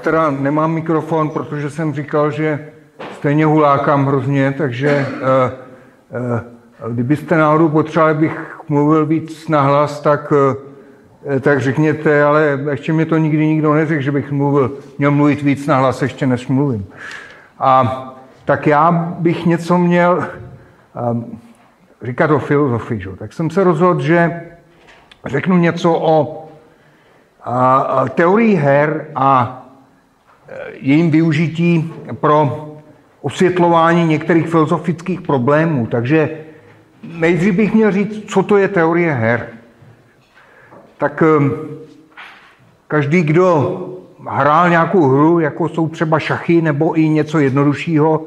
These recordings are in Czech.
Teda nemám mikrofon, protože jsem říkal, že stejně hulákám hrozně, takže uh, uh, kdybyste náhodou potřebovali, abych mluvil víc nahlas, tak, uh, tak řekněte, ale ještě mi to nikdy nikdo neřekl, že bych mluvil, měl mluvit víc nahlas ještě než mluvím. A tak já bych něco měl říkat o filozofii. Že? Tak jsem se rozhodl, že řeknu něco o a, teorii her a jejím využití pro osvětlování některých filozofických problémů. Takže nejdřív bych měl říct, co to je teorie her. Tak ehm, každý, kdo hrál nějakou hru, jako jsou třeba šachy nebo i něco jednoduššího,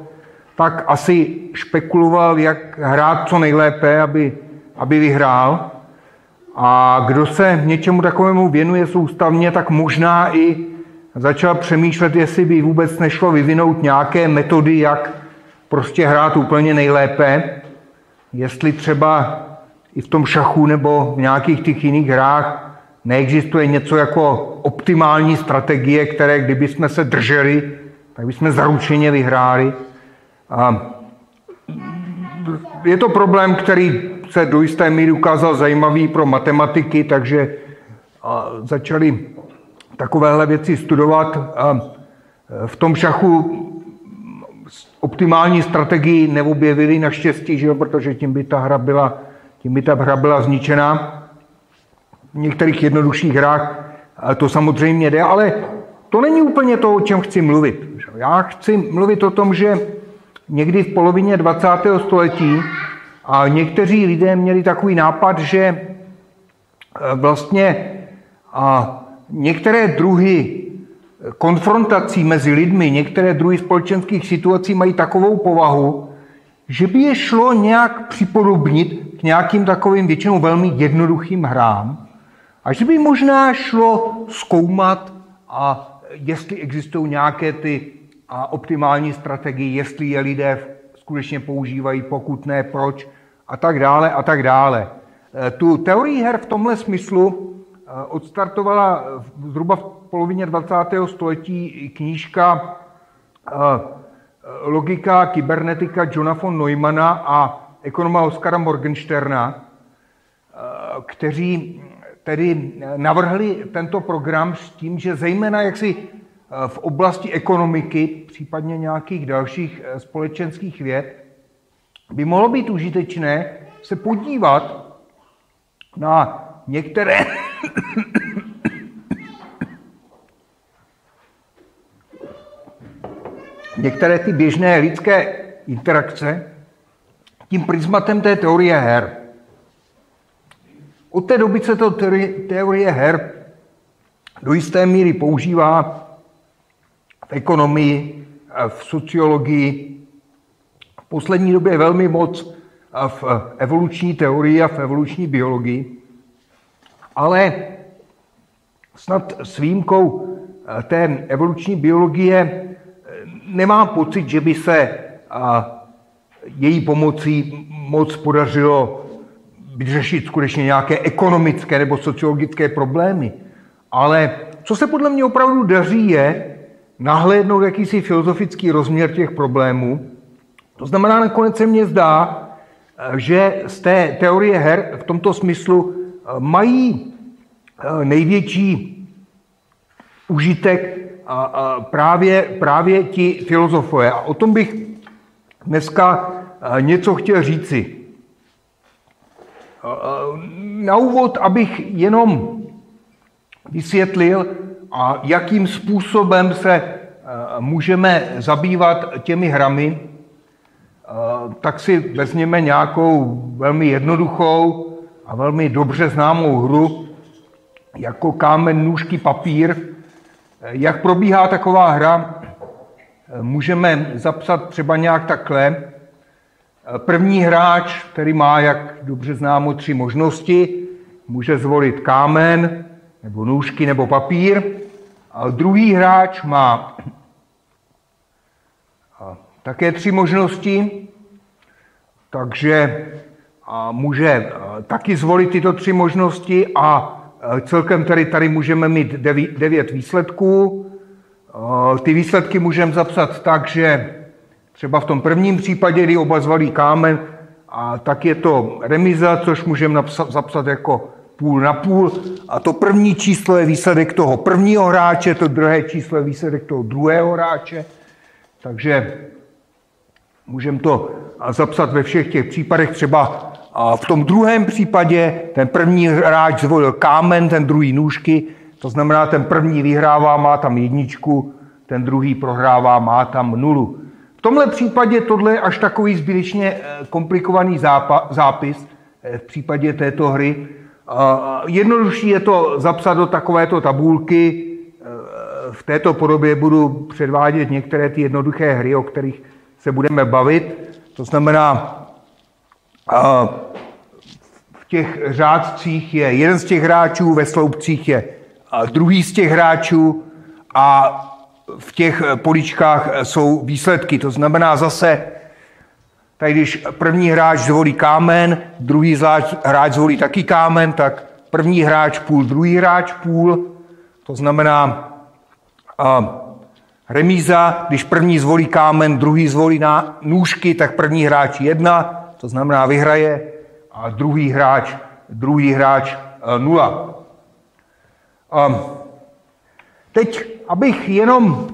tak asi špekuloval, jak hrát co nejlépe, aby, aby vyhrál. A kdo se něčemu takovému věnuje soustavně, tak možná i začal přemýšlet, jestli by vůbec nešlo vyvinout nějaké metody, jak prostě hrát úplně nejlépe, jestli třeba i v tom šachu nebo v nějakých těch jiných hrách neexistuje něco jako optimální strategie, které kdyby jsme se drželi, tak bychom zaručeně vyhráli. A je to problém, který se do jisté míry ukázal zajímavý pro matematiky, takže začali takovéhle věci studovat. E, v tom šachu optimální strategii neobjevili naštěstí, že jo, protože tím by ta hra byla, tím by ta hra byla zničená. V některých jednodušších hrách to samozřejmě jde, ale to není úplně to, o čem chci mluvit. Já chci mluvit o tom, že někdy v polovině 20. století a někteří lidé měli takový nápad, že e, vlastně a některé druhy konfrontací mezi lidmi, některé druhy společenských situací mají takovou povahu, že by je šlo nějak připodobnit k nějakým takovým většinou velmi jednoduchým hrám a že by možná šlo zkoumat, a jestli existují nějaké ty a optimální strategie, jestli je lidé skutečně používají, pokud ne, proč a tak dále a tak dále. E, tu teorii her v tomhle smyslu odstartovala zhruba v polovině 20. století knížka Logika kybernetika Johna von Neumana a ekonoma Oskara Morgensterna, kteří tedy navrhli tento program s tím, že zejména jaksi v oblasti ekonomiky, případně nějakých dalších společenských věd, by mohlo být užitečné se podívat na některé některé ty běžné lidské interakce tím prismatem té teorie her. Od té doby se to teorie her do jisté míry používá v ekonomii, v sociologii, v poslední době velmi moc v evoluční teorii a v evoluční biologii. Ale snad s výjimkou eh, té evoluční biologie nemám pocit, že by se její pomocí moc podařilo vyřešit skutečně nějaké ekonomické nebo sociologické problémy. Ale co se podle mě opravdu daří, je nahlédnout jakýsi filozofický rozměr těch problémů. To znamená, nakonec se mně zdá, že z té teorie her v tomto smyslu mají eh, největší užitek a, a právě, právě ti filozofové. A o tom bych dneska něco chtěl říci. Na úvod, abych jenom vysvětlil, a jakým způsobem se můžeme zabývat těmi hrami, tak si vezměme nějakou velmi jednoduchou a velmi dobře známou hru, jako kámen, nůžky, papír. Jak probíhá taková hra, můžeme zapsat třeba nějak takhle. První hráč, který má, jak dobře známo, tři možnosti, může zvolit kámen, nebo nůžky, nebo papír. A druhý hráč má také tři možnosti, takže může taky zvolit tyto tři možnosti a celkem tady, tady můžeme mít devět výsledků. Ty výsledky můžeme zapsat tak, že třeba v tom prvním případě, kdy oba zvalí kámen, a tak je to remiza, což můžeme zapsat jako půl na půl. A to první číslo je výsledek toho prvního hráče, to druhé číslo je výsledek toho druhého hráče. Takže můžeme to zapsat ve všech těch případech. Třeba v tom druhém případě ten první hráč zvolil kámen, ten druhý nůžky. To znamená, ten první vyhrává, má tam jedničku, ten druhý prohrává, má tam nulu. V tomhle případě tohle je až takový zbytečně eh, komplikovaný zápis eh, v případě této hry. Jednodušší je to zapsat do takovéto tabulky. V této podobě budu předvádět některé ty jednoduché hry, o kterých se budeme bavit. To znamená, v těch řádcích je jeden z těch hráčů, ve sloupcích je druhý z těch hráčů a v těch poličkách jsou výsledky. To znamená zase tak když první hráč zvolí kámen, druhý hráč zvolí taky kámen, tak první hráč půl, druhý hráč půl, to znamená remíza, když první zvolí kámen, druhý zvolí na nůžky, tak první hráč jedna, to znamená vyhraje, a druhý hráč, druhý hráč a, nula. A, teď, abych jenom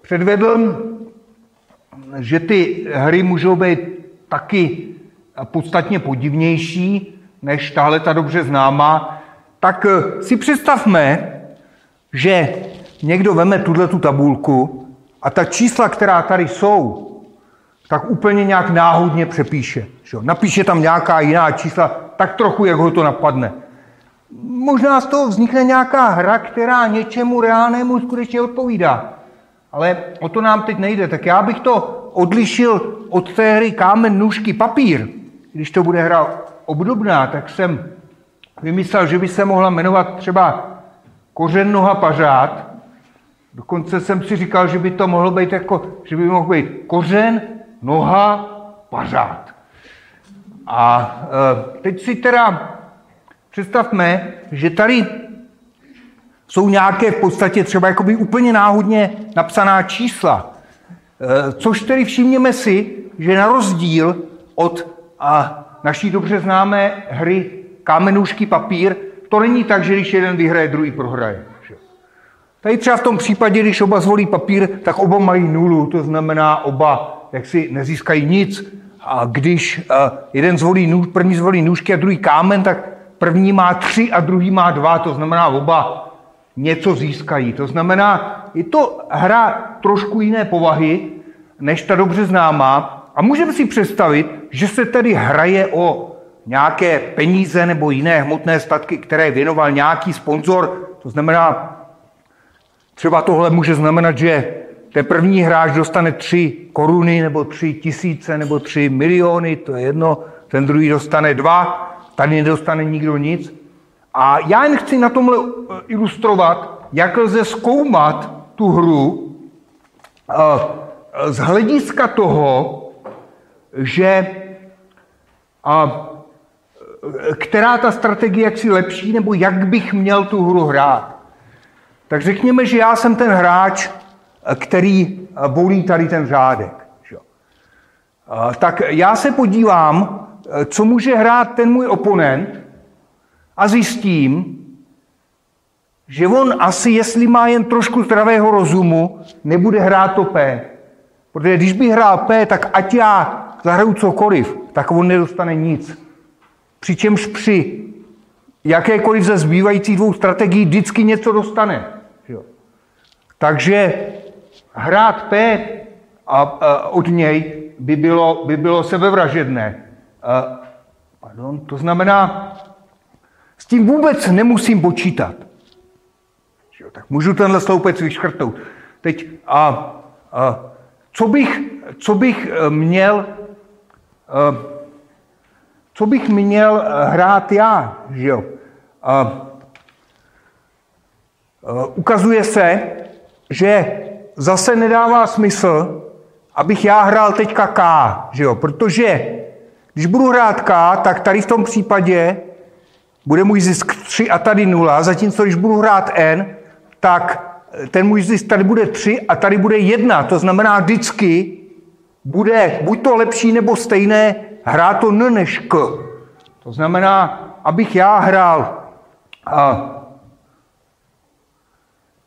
předvedl že ty hry můžou být taky podstatně podivnější než tahle ta dobře známá, tak eh, si představme, že někdo veme tuhle tu tabulku a ta čísla, která tady jsou, tak úplně nějak náhodně přepíše. Že? Napíše tam nějaká jiná čísla, tak trochu, jak ho to napadne. Možná z toho vznikne nějaká hra, která něčemu reálnému skutečně odpovídá. Ale o to nám teď nejde. Tak já bych to odlišil od té hry kámen, nůžky, papír. Když to bude hra obdobná, tak jsem vymyslel, že by se mohla jmenovat třeba kořen, noha, pařád. Dokonce jsem si říkal, že by to mohlo být jako, že by mohl být kořen, noha, pařád. A e, teď si teda představme, že tady jsou nějaké v podstatě třeba jakoby úplně náhodně napsaná čísla. E, což tedy všimněme si, že na rozdíl od a naší dobře známé hry kámenůžky papír, to není tak, že když jeden vyhraje, druhý prohraje. Tady třeba v tom případě, když oba zvolí papír, tak oba mají nulu, to znamená, oba jaksi nezískají nic. A když e, jeden zvolí nůž, první zvolí nůžky a druhý kámen, tak první má tři a druhý má dva, to znamená, oba něco získají. To znamená, je to hra trošku jiné povahy, než ta dobře známá. A můžeme si představit, že se tedy hraje o nějaké peníze nebo jiné hmotné statky, které věnoval nějaký sponzor. To znamená, třeba tohle může znamenat, že ten první hráč dostane tři koruny, nebo tři tisíce, nebo tři miliony, to je jedno, ten druhý dostane dva, tady nedostane nikdo nic. A já jen chci na tomhle eh, ilustrovat, jak lze zkoumat tu hru eh, z hlediska toho, že a, eh, která ta strategie jaksi lepší, nebo jak bych měl tu hru hrát. Tak řekněme, že já jsem ten hráč, který volí tady ten řádek. Tak já se podívám, co může hrát ten můj oponent, a zjistím, že on asi, jestli má jen trošku zdravého rozumu, nebude hrát to P. Protože když by hrál P, tak ať já zahraju cokoliv, tak on nedostane nic. Přičemž při jakékoliv ze zbývajících dvou strategií vždycky něco dostane. Takže hrát P a, a od něj by bylo, by bylo sebevražedné. A, pardon, to znamená, s tím vůbec nemusím počítat. Tak můžu tenhle sloupec vyškrtnout. Teď, a, a co, bych, co bych eh, měl eh, co bych měl hrát já, že jo? A, ukazuje se, že zase nedává smysl, abych já hrál teďka K, že jo? Protože když budu hrát K, tak tady v tom případě bude můj zisk 3 a tady 0, zatímco když budu hrát N, tak ten můj zisk tady bude 3 a tady bude 1. To znamená, vždycky bude buď to lepší nebo stejné hrát to N než K. To znamená, abych já hrál a,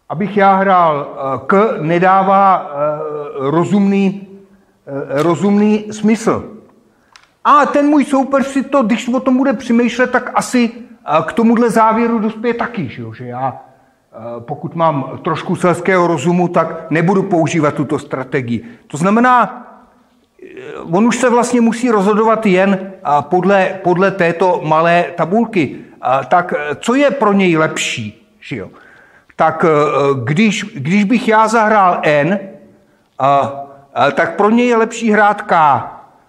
abych já hrál K, nedává rozumný, rozumný smysl. A ten můj soupeř si to, když o tom bude přemýšlet, tak asi k tomuhle závěru dospěje taky, že, jo? že já pokud mám trošku selského rozumu, tak nebudu používat tuto strategii. To znamená, on už se vlastně musí rozhodovat jen podle, podle této malé tabulky. Tak co je pro něj lepší? Že jo? Tak e, když, když bych já zahrál N, tak pro něj je lepší hrát K.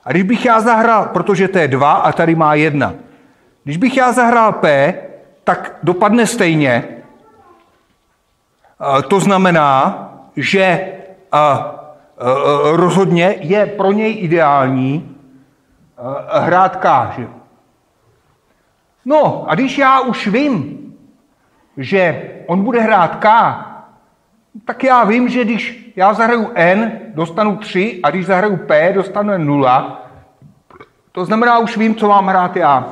A když bych já zahrál, protože to je 2 a tady má 1. Když bych já zahrál P, tak dopadne stejně. To znamená, že rozhodně je pro něj ideální hrát K. No a když já už vím, že on bude hrát K, tak já vím, že když já zahraju N, dostanu 3 a když zahraju P, dostanu 0. To znamená, už vím, co mám hrát já.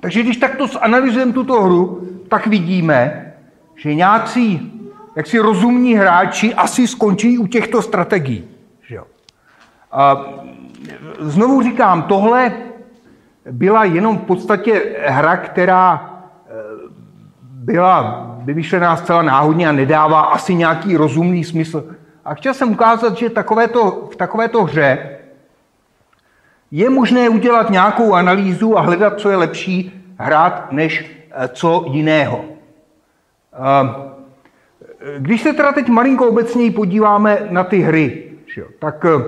Takže když takto zanalizujeme tuto hru, tak vidíme, že nějací jaksi rozumní hráči asi skončí u těchto strategií. Že jo? A znovu říkám, tohle byla jenom v podstatě hra, která byla vymyšlená zcela náhodně a nedává asi nějaký rozumný smysl. A chtěl jsem ukázat, že takovéto, v takovéto hře je možné udělat nějakou analýzu a hledat, co je lepší hrát, než eh, co jiného. Eh, když se teda teď malinko obecněji podíváme na ty hry, tak eh,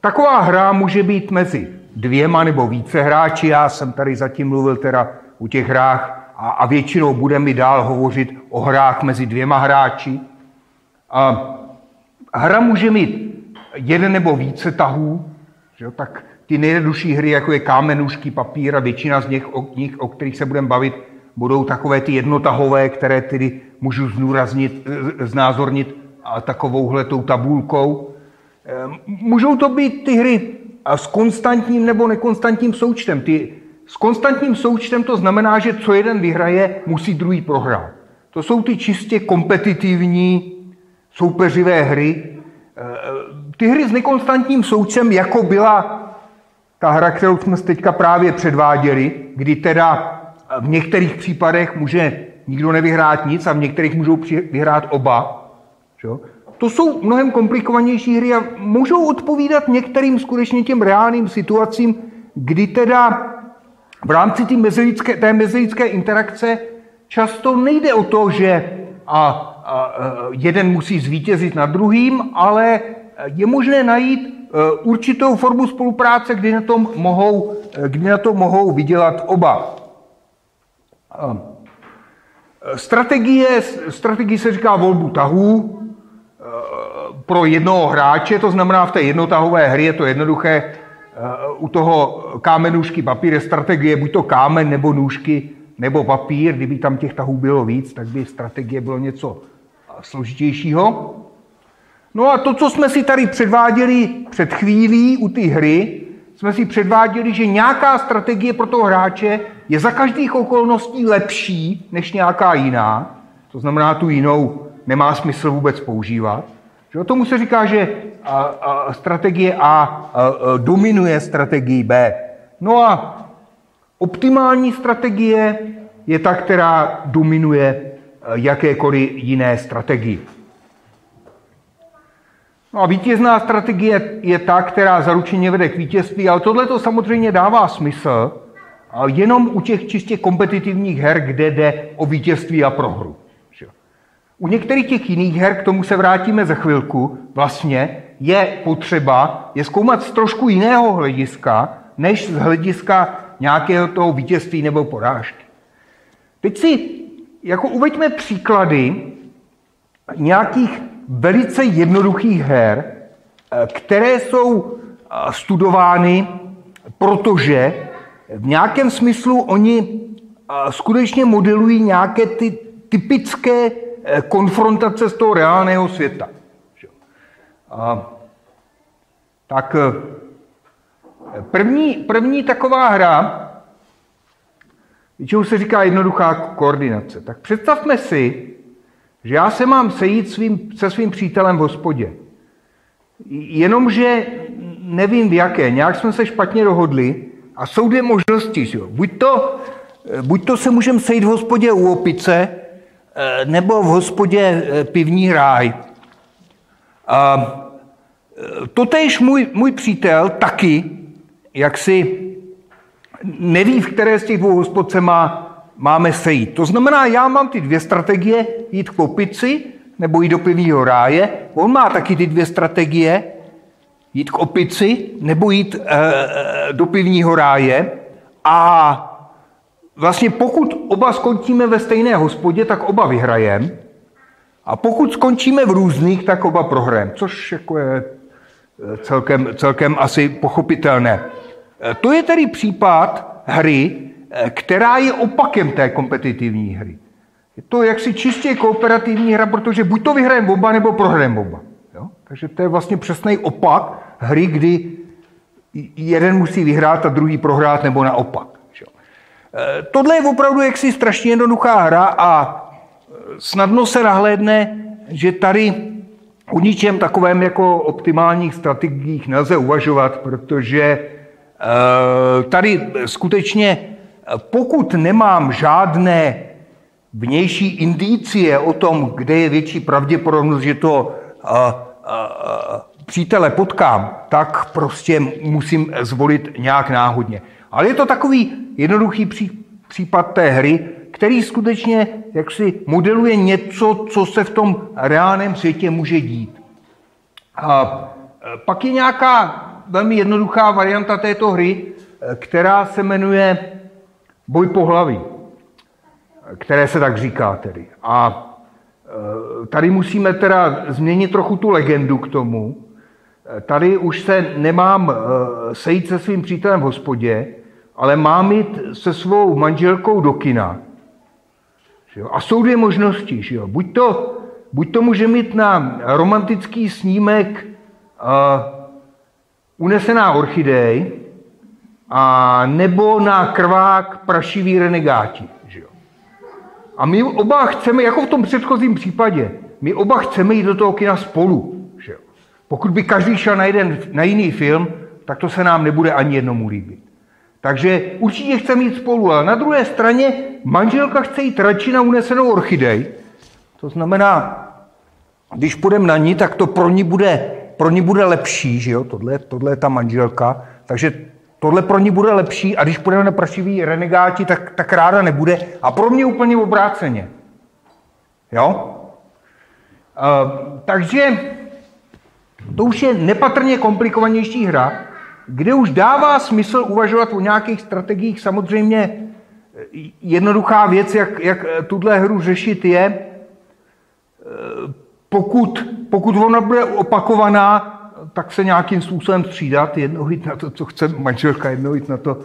taková hra může být mezi dvěma nebo více hráči. Já jsem tady zatím mluvil teda u těch hrách a, a většinou budeme dál hovořit o hrách mezi dvěma hráči. A hra může mít jeden nebo více tahů, že? tak ty nejjednodušší hry, jako je kámenušky, papír a většina z nich, o, nich, o kterých se budeme bavit, budou takové ty jednotahové, které tedy můžu znůraznit, znázornit takovouhle tou tabulkou. Ehm, můžou to být ty hry s konstantním nebo nekonstantním součtem. Ty, s konstantním součtem to znamená, že co jeden vyhraje, musí druhý prohrát. To jsou ty čistě kompetitivní, soupeřivé hry. Ehm, ty hry s nekonstantním součtem, jako byla ta hra, kterou jsme teďka právě předváděli, kdy teda v některých případech může nikdo nevyhrát nic a v některých můžou vyhrát oba. Že? To jsou mnohem komplikovanější hry a můžou odpovídat některým skutečně těm reálným situacím, kdy teda v rámci té mezilidské, té mezilidské interakce často nejde o to, že a, a, jeden musí zvítězit nad druhým, ale je možné najít e, určitou formu spolupráce, kdy na tom mohou, e, kdy na tom mohou vydělat oba. Strategie, strategie se říká volbu tahů pro jednoho hráče, to znamená v té jednotahové hry je to jednoduché. Eh, u toho kámenůžky papír je strategie buď to kámen nebo nůžky nebo papír. Kdyby tam těch tahů bylo víc, tak by strategie bylo něco složitějšího. No a to, co jsme si tady předváděli před chvílí u té hry, jsme si předváděli, že nějaká strategie pro toho hráče je za každých okolností lepší než nějaká jiná. to znamená tu jinou nemá smysl vůbec používat. Že tomu se říká, že a, a, strategie A, a, dominuje strategii B. No a optimální strategie je ta, která dominuje jakékoliv jiné strategii. No a vítězná strategie je ta, která zaručeně vede k vítězství, ale tohle to samozřejmě dává smysl jenom u těch čistě kompetitivních her, kde jde o vítězství a prohru. U některých těch jiných her, k tomu se vrátíme za chvilku, vlastně je potřeba je zkoumat z trošku jiného hlediska, než z hlediska nějakého toho vítězství nebo porážky. Teď si jako uveďme příklady nějakých velice jednoduchých her, které jsou studovány, protože v nějakém smyslu oni skutečně modelují nějaké ty typické konfrontace z toho reálného světa. A, tak první, první taková hra, většinou se říká jednoduchá koordinace. Tak představme si, že já se mám sejít svým, se svým přítelem v hospodě. Jenomže nevím v jaké, nějak jsme se špatně dohodli a jsou dvě možnosti. Že? Buď, to, buď to se můžeme sejít v hospodě u opice, eh, nebo v hospodě eh, pivní ráj. A eh, totež můj, můj přítel taky, jak si neví, v které z těch dvou hospod se má máme sejít. To znamená, já mám ty dvě strategie, jít k opici nebo jít do pivního ráje. On má taky ty dvě strategie, jít k opici nebo jít e, do pivního ráje. A vlastně pokud oba skončíme ve stejné hospodě, tak oba vyhrajeme. A pokud skončíme v různých, tak oba prohrajeme, což jako je eh, celkem, celkem asi pochopitelné. To je tedy případ hry, Eh, která je opakem té kompetitivní hry. Je to jaksi čistě kooperativní hra, protože buď to vyhrajeme oba, nebo prohrajeme oba. Jo? Takže to je vlastně přesný opak hry, kdy jeden musí vyhrát a druhý prohrát, nebo naopak. Eh, tohle je opravdu jaksi strašně jednoduchá hra a eh, snadno se nahlédne, že tady o ničem takovém jako optimálních strategiích nelze uvažovat, protože tady skutečně pokud nemám žádné vnější indicie o tom, kde je větší pravděpodobnost, že to přítele potkám, tak prostě musím zvolit nějak náhodně. Ale je to takový jednoduchý pří, případ té hry, který skutečně jaksi modeluje něco, co se v tom reálném světě může dít. A pak je nějaká velmi jednoduchá varianta této hry, která se jmenuje boj pohlaví, které se tak říká tedy. A e, tady musíme teda změnit trochu tu legendu k tomu. E, tady už se nemám e, sejít se svým přítelem v hospodě, ale mám jít se svou manželkou do kina. A jsou dvě možnosti. Že jo? Buď, to, buď to může mít na romantický snímek uh, unesená orchidej, a nebo na krvák prašivý renegáti. Že jo? A my oba chceme, jako v tom předchozím případě, my oba chceme jít do toho kina spolu. Že jo? Pokud by každý šel na, jeden, na jiný film, tak to se nám nebude ani jednomu líbit. Takže určitě chceme jít spolu, ale na druhé straně manželka chce jít radši na unesenou orchidej. To znamená, když půjdeme na ní, tak to pro ní bude, pro ní bude lepší, že jo? Tohle, tohle je ta manželka. Takže tohle pro ní bude lepší a když půjdeme na prašivý renegáti, tak, tak ráda nebude. A pro mě úplně obráceně. Jo? Uh, takže to už je nepatrně komplikovanější hra, kde už dává smysl uvažovat o nějakých strategiích. Samozřejmě eh, jednoduchá věc, jak, jak eh, tuhle hru řešit, je, pokud, pokud ona bude opakovaná, tak se nějakým způsobem střídat, jednou jít na to, co chce manželka, jednou jít na to,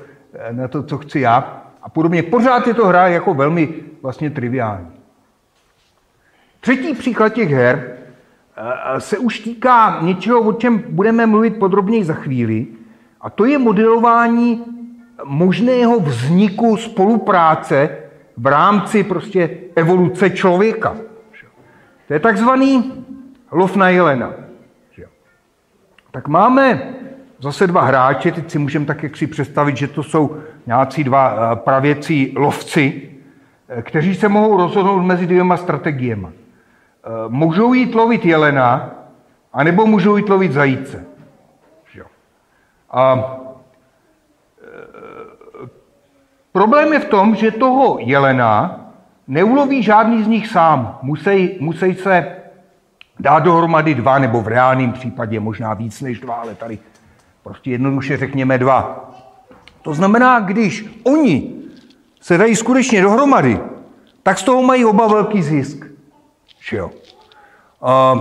na to, co chci já. A podobně. Pořád je to hra jako velmi vlastně triviální. Třetí příklad těch her eh, se už týká něčeho, o čem budeme mluvit podrobněji za chvíli, a to je modelování možného vzniku spolupráce v rámci prostě evoluce člověka. To je takzvaný lov na jelena. Tak máme zase dva hráče, teď si můžeme tak jak si představit, že to jsou nějací dva eh, pravěcí lovci, eh, kteří se mohou rozhodnout mezi dvěma strategiemi. Eh, můžou jít lovit jelena, anebo můžou jít lovit zajíce. A problém je v tom, že toho jelena neuloví žádný z nich sám. Musí, musí se dát dohromady dva, nebo v reálném případě možná víc než dva, ale tady prostě jednoduše řekněme dva. To znamená, když oni se dají skutečně dohromady, tak z toho mají oba velký zisk. Že jo? A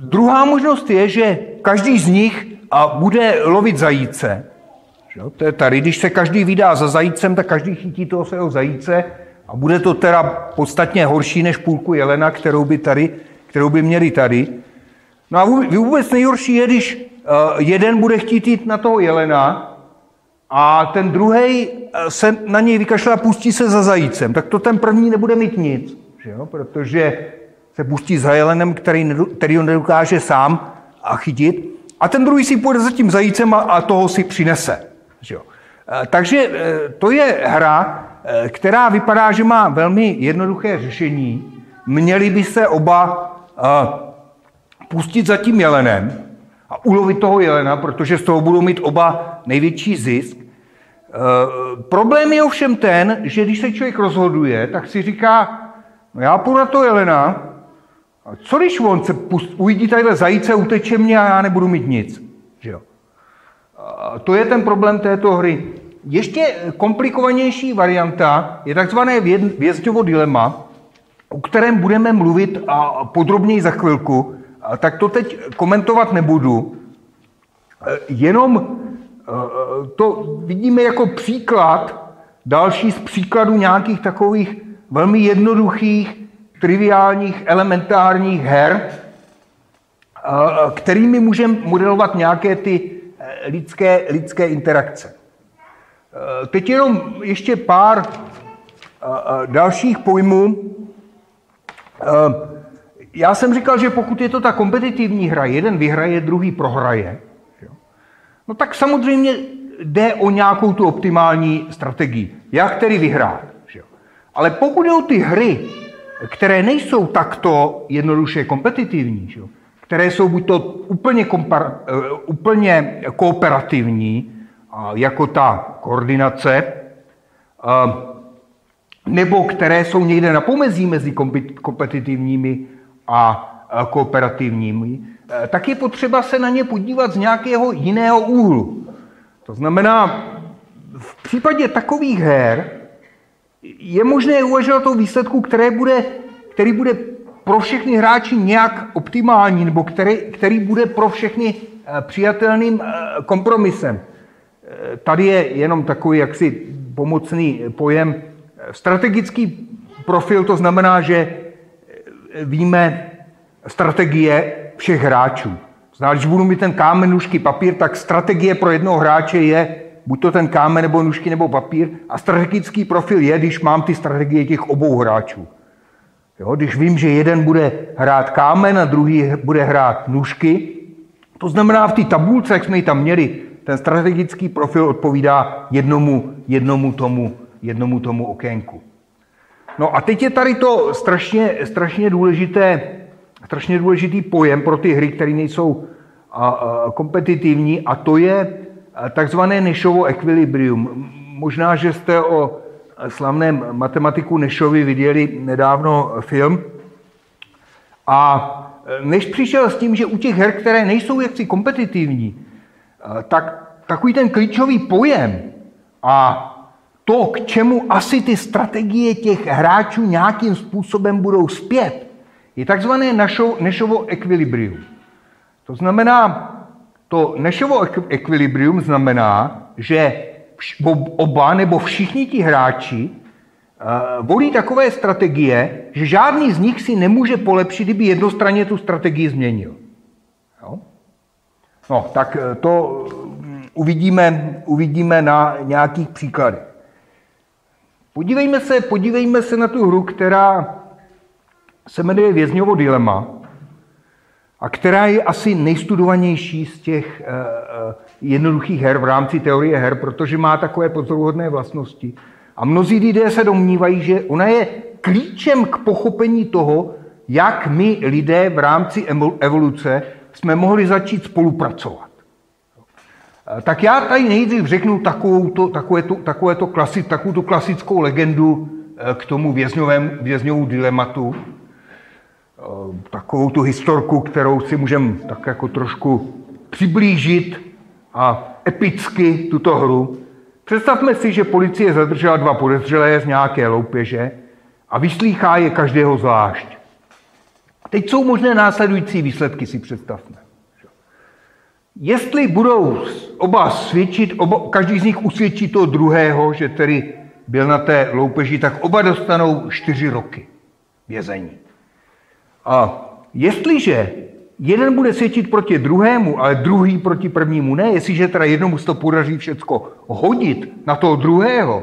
druhá možnost je, že každý z nich a bude lovit zajíce. To je tady, když se každý vydá za zajícem, tak každý chytí toho svého zajíce a bude to teda podstatně horší než půlku jelena, kterou by, tady, kterou by měli tady. No a vůbec nejhorší je, když eh, jeden bude chtít jít na toho jelena a ten druhý eh, se na něj vykašle a pustí se za zajícem. Tak to ten první nebude mít nic, že jo? protože se pustí za jelenem, který, který ho nedokáže sám a chytit. A ten druhý si půjde za tím zajícem a toho si přinese. Že jo? Eh, takže to je hra, Eh, která vypadá, že má velmi jednoduché řešení. Měli by se oba pustit za tím jelenem a ulovit toho jelena, protože z toho budou mít oba největší zisk. E, problém je ovšem ten, že když se člověk rozhoduje, tak si říká, no já půjdu na toho jelena, co když on se pust, uvidí tadyhle zajíce, uteče mě a já nebudu mít nic. Že jo? To je ten problém této hry. Ještě komplikovanější varianta je takzvané vězďovo dilema, o kterém budeme mluvit a podrobněji za chvilku, tak to teď komentovat nebudu. Jenom e, to vidíme jako příklad, další z příkladů nějakých takových velmi jednoduchých, triviálních, elementárních her, kterými můžeme modelovat nějaké ty e, lidské, lidské interakce. Eh, teď jenom ještě pár eh, eh, dalších pojmů. Já jsem říkal, že pokud je to ta kompetitivní hra, jeden vyhraje, druhý prohraje, no tak samozřejmě jde o nějakou tu optimální strategii. Jak tedy vyhrát? Ale pokud jde o ty hry, které nejsou takto jednoduše kompetitivní, které jsou buď to úplně, kompar, úplně kooperativní, jako ta koordinace, nebo které jsou někde na pomezí mezi kompetitivními a kooperativními, e, tak je potřeba se na ně podívat z nějakého jiného úhlu. To znamená, v případě takových her je možné uvažovat o výsledku, které bude, který bude pro všechny hráči nějak optimální, nebo který, který bude pro všechny e, přijatelným e, kompromisem. Tady je jenom takový jaksi pomocný pojem. Strategický profil to znamená, že víme strategie všech hráčů. Znamená, když budu mít ten kámen, nůžky, papír, tak strategie pro jednoho hráče je buď to ten kámen, nebo nůžky, nebo papír. A strategický profil je, když mám ty strategie těch obou hráčů. Jo, když vím, že jeden bude hrát kámen a druhý bude hrát nůžky, to znamená v té tabulce, jak jsme ji tam měli, ten strategický profil odpovídá jednomu, jednomu, tomu, jednomu tomu okénku. No a teď je tady to strašně, strašně, důležité, strašně důležitý pojem pro ty hry, které nejsou a, a, kompetitivní, a to je takzvané Nešovo ekvilibrium. Možná, že jste o slavném matematiku Nešovi viděli nedávno film. A než přišel s tím, že u těch her, které nejsou jaksi kompetitivní, tak takový ten klíčový pojem a to, k čemu asi ty strategie těch hráčů nějakým způsobem budou zpět, je takzvané Nešovo ekvilibrium. To znamená, to Nešovo ekvilibrium znamená, že oba nebo všichni ti hráči uh, volí takové strategie, že žádný z nich si nemůže polepšit, kdyby jednostranně tu strategii změnil. Jo? No, tak eh, to mm, uvidíme, uvidíme na nějakých příkladech. Podívejme se, podívejme se na tu hru, která se jmenuje Vězňovo dilema a která je asi nejstudovanější z těch uh, jednoduchých her v rámci teorie her, protože má takové pozoruhodné vlastnosti. A mnozí lidé se domnívají, že ona je klíčem k pochopení toho, jak my lidé v rámci evoluce jsme mohli začít spolupracovat. Tak já tady nejdřív řeknu takovou to, takové to, takové to klasi, takovou tu klasickou legendu eh, k tomu vězňovému, vězňovu dilematu. Eh, takovou tu historku, kterou si můžeme tak jako trošku přiblížit a epicky tuto hru. Představme si, že policie zadržela dva podezřelé z nějaké loupeže a vyslýchá je každého zvlášť. Teď jsou možné následující výsledky, si představme. Jestli budou oba svědčit, oba, každý z nich usvědčí toho druhého, že tedy byl na té loupeži, tak oba dostanou čtyři roky vězení. A jestliže jeden bude svědčit proti druhému, ale druhý proti prvnímu ne, jestliže teda jednomu se to podaří všecko hodit na toho druhého,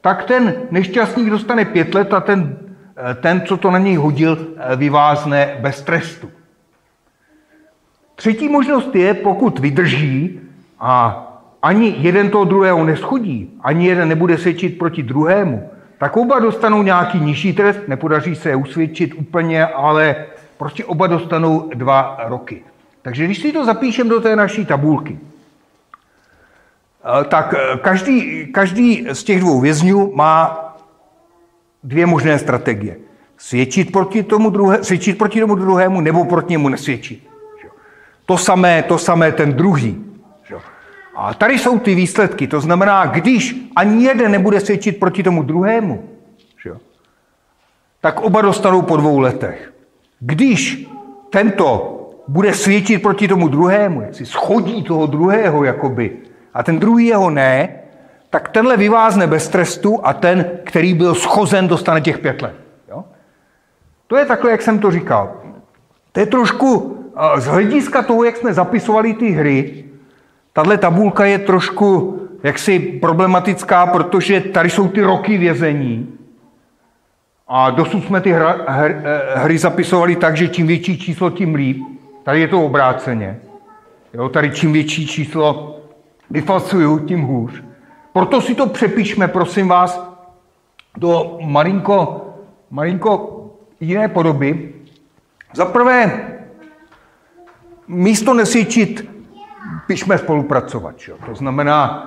tak ten nešťastník dostane pět let a ten, ten co to na něj hodil, vyvázne bez trestu. Třetí možnost je, pokud vydrží a ani jeden toho druhého neschodí, ani jeden nebude svědčit proti druhému, tak oba dostanou nějaký nižší trest, nepodaří se je usvědčit úplně, ale prostě oba dostanou dva roky. Takže když si to zapíšem do té naší tabulky, eh, tak eh, každý, každý z těch dvou vězňů má dvě možné strategie. Svědčit proti tomu, druhé, svědčit proti tomu druhému nebo proti němu nesvědčit. To samé, to samé ten druhý. A tady jsou ty výsledky. To znamená, když ani jeden nebude svědčit proti tomu druhému, tak oba dostanou po dvou letech. Když tento bude svědčit proti tomu druhému, jak si schodí toho druhého jakoby, a ten druhý jeho ne, tak tenhle vyvázne bez trestu a ten, který byl schozen, dostane těch pět let. Jo? To je takhle, jak jsem to říkal. To je trošku z hlediska toho, jak jsme zapisovali ty hry, tahle tabulka je trošku jaksi problematická, protože tady jsou ty roky vězení. A dosud jsme ty hra, her, eh, hry zapisovali tak, že čím větší číslo, tím líp. Tady je to obráceně. Jo, tady čím větší číslo vyfasuju, tím hůř. Proto si to přepišme, prosím vás, do malinko, malinko jiné podoby. Za prvé, místo nesvědčit, píšme spolupracovat. Čo? To znamená,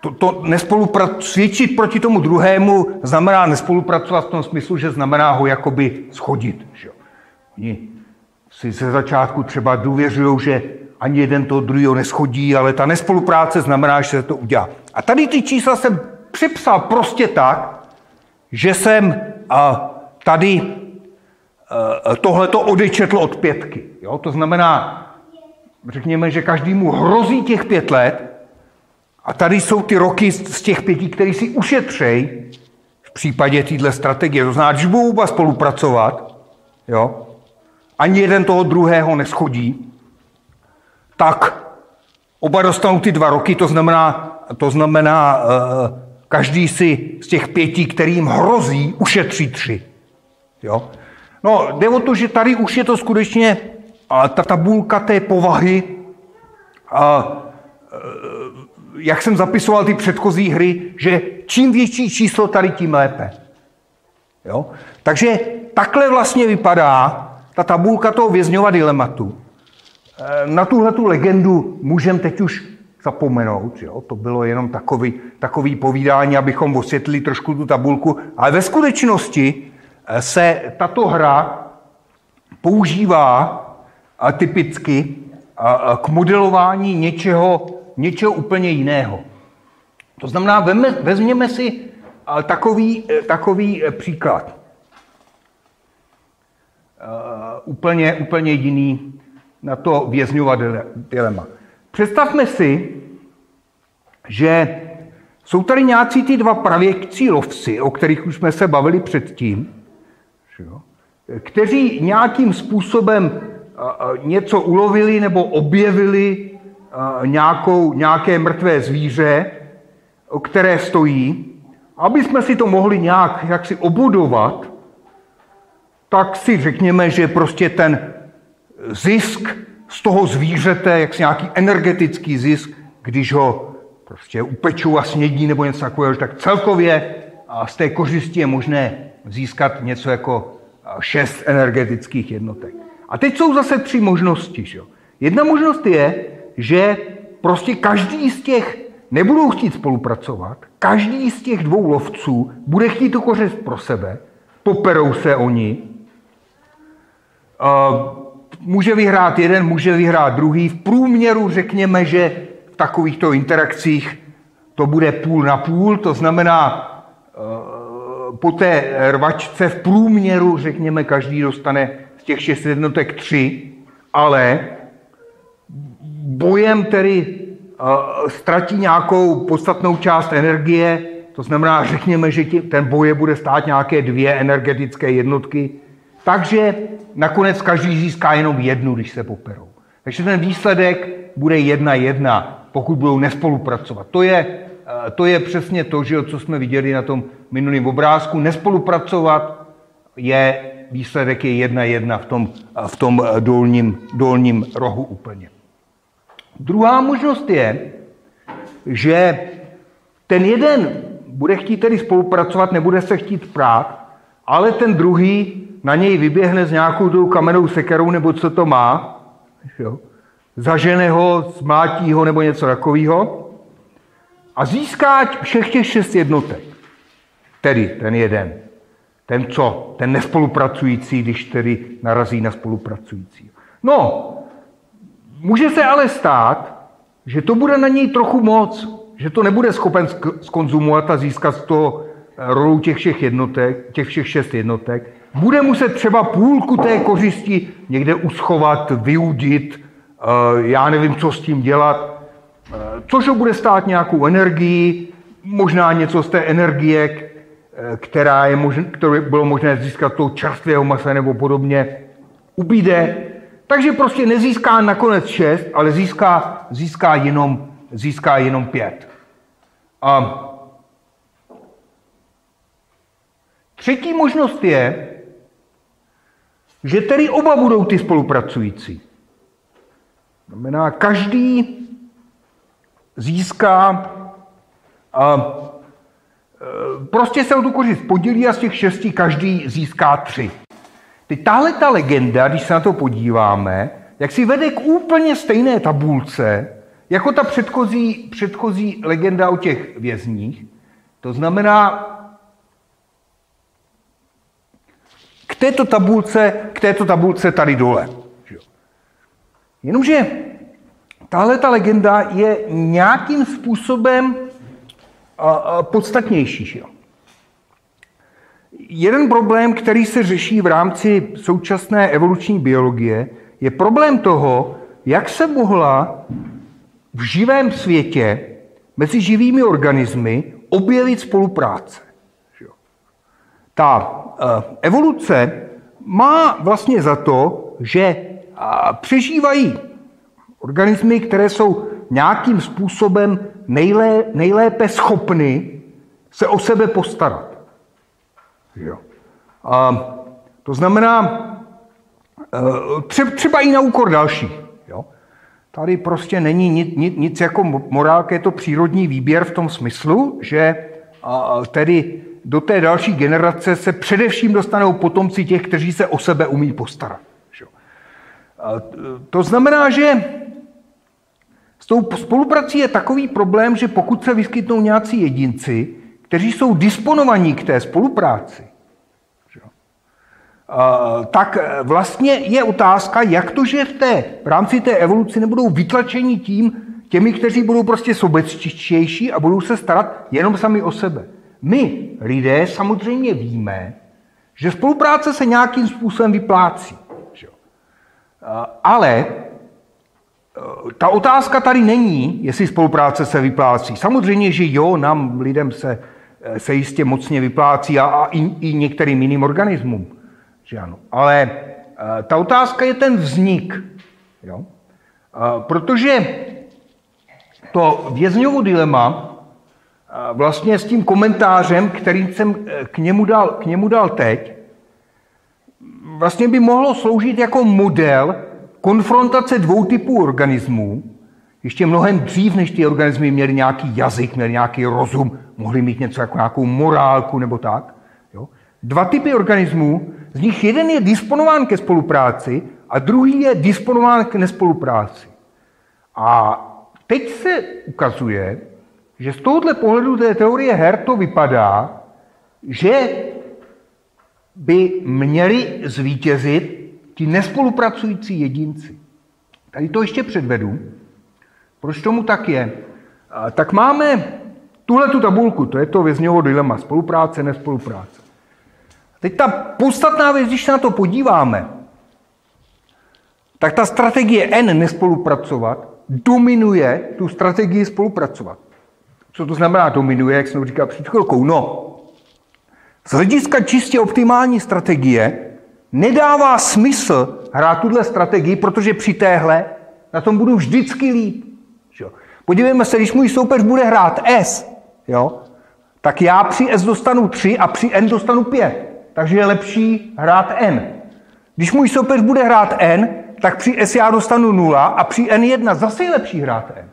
to, to nespolupra- svědčit proti tomu druhému znamená nespolupracovat v tom smyslu, že znamená ho jakoby schodit. Že? Oni si ze začátku třeba důvěřují, že ani jeden toho druhého neschodí, ale ta nespolupráce znamená, že se to udělá. A tady ty čísla jsem připsal prostě tak, že jsem a, tady tohle to odečetl od pětky. Jo? To znamená, řekněme, že každému hrozí těch pět let a tady jsou ty roky z těch pěti, který si ušetřej v případě téhle strategie. To znamená, když budou spolupracovat, jo, ani jeden toho druhého neschodí, tak oba dostanou ty dva roky, to znamená, to znamená uh, každý si z těch pěti, kterým hrozí, ušetří tři. Jo? No, jde o to, že tady už je to skutečně a ta tabulka té povahy, a, e, jak jsem zapisoval ty předchozí hry, že čím větší číslo tady, tím lépe. Jo? Takže takhle vlastně vypadá ta tabulka toho vězňova dilematu. E, na tuhle tu legendu můžeme teď už zapomenout. Jo? To bylo jenom takový, takový povídání, abychom osvětlili trošku tu tabulku. Ale ve skutečnosti se tato hra používá typicky k modelování něčeho, něčeho úplně jiného. To znamená, vezměme si takový, takový příklad. Úplně, úplně jiný na to vězňova dilema. Představme si, že jsou tady nějací ty dva pravěkcí lovci, o kterých už jsme se bavili předtím, kteří nějakým způsobem něco ulovili nebo objevili nějakou, nějaké mrtvé zvíře které stojí, aby jsme si to mohli nějak jaksi obudovat, tak si řekněme, že prostě ten zisk z toho zvířete, jak nějaký energetický zisk, když ho prostě upečou a snědí nebo něco takového, tak celkově z té kořisti je možné získat něco jako šest energetických jednotek. A teď jsou zase tři možnosti. Že? Jedna možnost je, že prostě každý z těch nebudou chtít spolupracovat, každý z těch dvou lovců bude chtít tu kořist pro sebe, poperou se oni, může vyhrát jeden, může vyhrát druhý. V průměru řekněme, že v takovýchto interakcích to bude půl na půl, to znamená po té rvačce v průměru, řekněme, každý dostane těch šest jednotek tři, ale bojem tedy uh, ztratí nějakou podstatnou část energie, to znamená, řekněme, že ten boje bude stát nějaké dvě energetické jednotky, takže nakonec každý získá jenom jednu, když se poperou. Takže ten výsledek bude jedna jedna, pokud budou nespolupracovat. To je, to je přesně to, že, co jsme viděli na tom minulém obrázku. Nespolupracovat je, výsledek je jedna jedna v tom, v tom dolním, dolním rohu úplně. Druhá možnost je, že ten jeden bude chtít tedy spolupracovat, nebude se chtít prát, ale ten druhý na něj vyběhne s nějakou tou kamenou sekerou, nebo co to má, jo? zažene ho, zmátí ho, nebo něco takového a získá všech těch šest jednotek. Tedy ten jeden. Ten co? Ten nespolupracující, když tedy narazí na spolupracující. No, může se ale stát, že to bude na něj trochu moc, že to nebude schopen skonzumovat a získat z toho rolu těch všech jednotek, těch všech šest jednotek. Bude muset třeba půlku té kořisti někde uschovat, vyudit, eh, já nevím, co s tím dělat, eh, což ho bude stát nějakou energii, možná něco z té energie, která je možné, kterou bylo možné získat tou čerstvého masa nebo podobně, ubíde. Takže prostě nezíská nakonec šest, ale získá, získá, jenom, získá jenom pět. A třetí možnost je, že tedy oba budou ty spolupracující. Znamená, každý získá a Eh, prostě se o tu kořist podělí a z těch šesti každý získá tři. Teď tahle ta legenda, když se na to podíváme, jak si vede k úplně stejné tabulce, jako ta předchozí, předchozí legenda o těch vězních. To znamená, k této tabulce, k této tabulce tady dole. Jenomže tahle ta legenda je nějakým způsobem podstatnější. Že? Jeden problém, který se řeší v rámci současné evoluční biologie, je problém toho, jak se mohla v živém světě mezi živými organismy objevit spolupráce. Ta eh, evoluce má vlastně za to, že přežívají organismy, které jsou nějakým způsobem nejlé, nejlépe schopny se o sebe postarat. Jo. A to znamená, e, třeba i na úkor dalších. Jo. Tady prostě není nic, nic, nic jako morálka, je to přírodní výběr v tom smyslu, že tedy do té další generace se především dostanou potomci těch, kteří se o sebe umí postarat. To znamená, že tou spoluprací je takový problém, že pokud se vyskytnou nějací jedinci, kteří jsou disponovaní k té spolupráci, tak vlastně je otázka, jak to, že v, té, v rámci té evoluce nebudou vytlačeni tím, těmi, kteří budou prostě sobectější a budou se starat jenom sami o sebe. My, lidé, samozřejmě víme, že spolupráce se nějakým způsobem vyplácí. Ale ta otázka tady není, jestli spolupráce se vyplácí. Samozřejmě, že jo, nám lidem se, se jistě mocně vyplácí a, a i, i některým jiným organismům. Že ano. Ale eh, ta otázka je ten vznik. Jo? Protože to vězňovo dilema vlastně s tím komentářem, kterým jsem eh, k němu dal, k němu dal teď, vlastně by mohlo sloužit jako model konfrontace dvou typů organismů, ještě mnohem dřív, než ty organismy měly nějaký jazyk, měly nějaký rozum, mohly mít něco jako nějakou morálku nebo tak. Jo? Dva typy organismů, z nich jeden je disponován ke spolupráci a druhý je disponován k nespolupráci. A teď se ukazuje, že z tohohle pohledu té teorie her to vypadá, že by měli zvítězit ti nespolupracující jedinci. Tady to ještě předvedu. Proč tomu tak je? Tak máme tuhle tu tabulku, to je to vězňovo dilema, spolupráce, nespolupráce. Teď ta podstatná věc, když se na to podíváme, tak ta strategie N nespolupracovat dominuje tu strategii spolupracovat. Co to znamená dominuje, jak jsem říkal před chvilkou? No, z hlediska čistě optimální strategie nedává smysl hrát tuhle strategii, protože při téhle na tom budu vždycky líp. Podívejme se, když můj soupeř bude hrát S, jo, tak já při S dostanu 3 a při N dostanu 5. Takže je lepší hrát N. Když můj soupeř bude hrát N, tak při S já dostanu 0 a při N1 zase je lepší hrát N.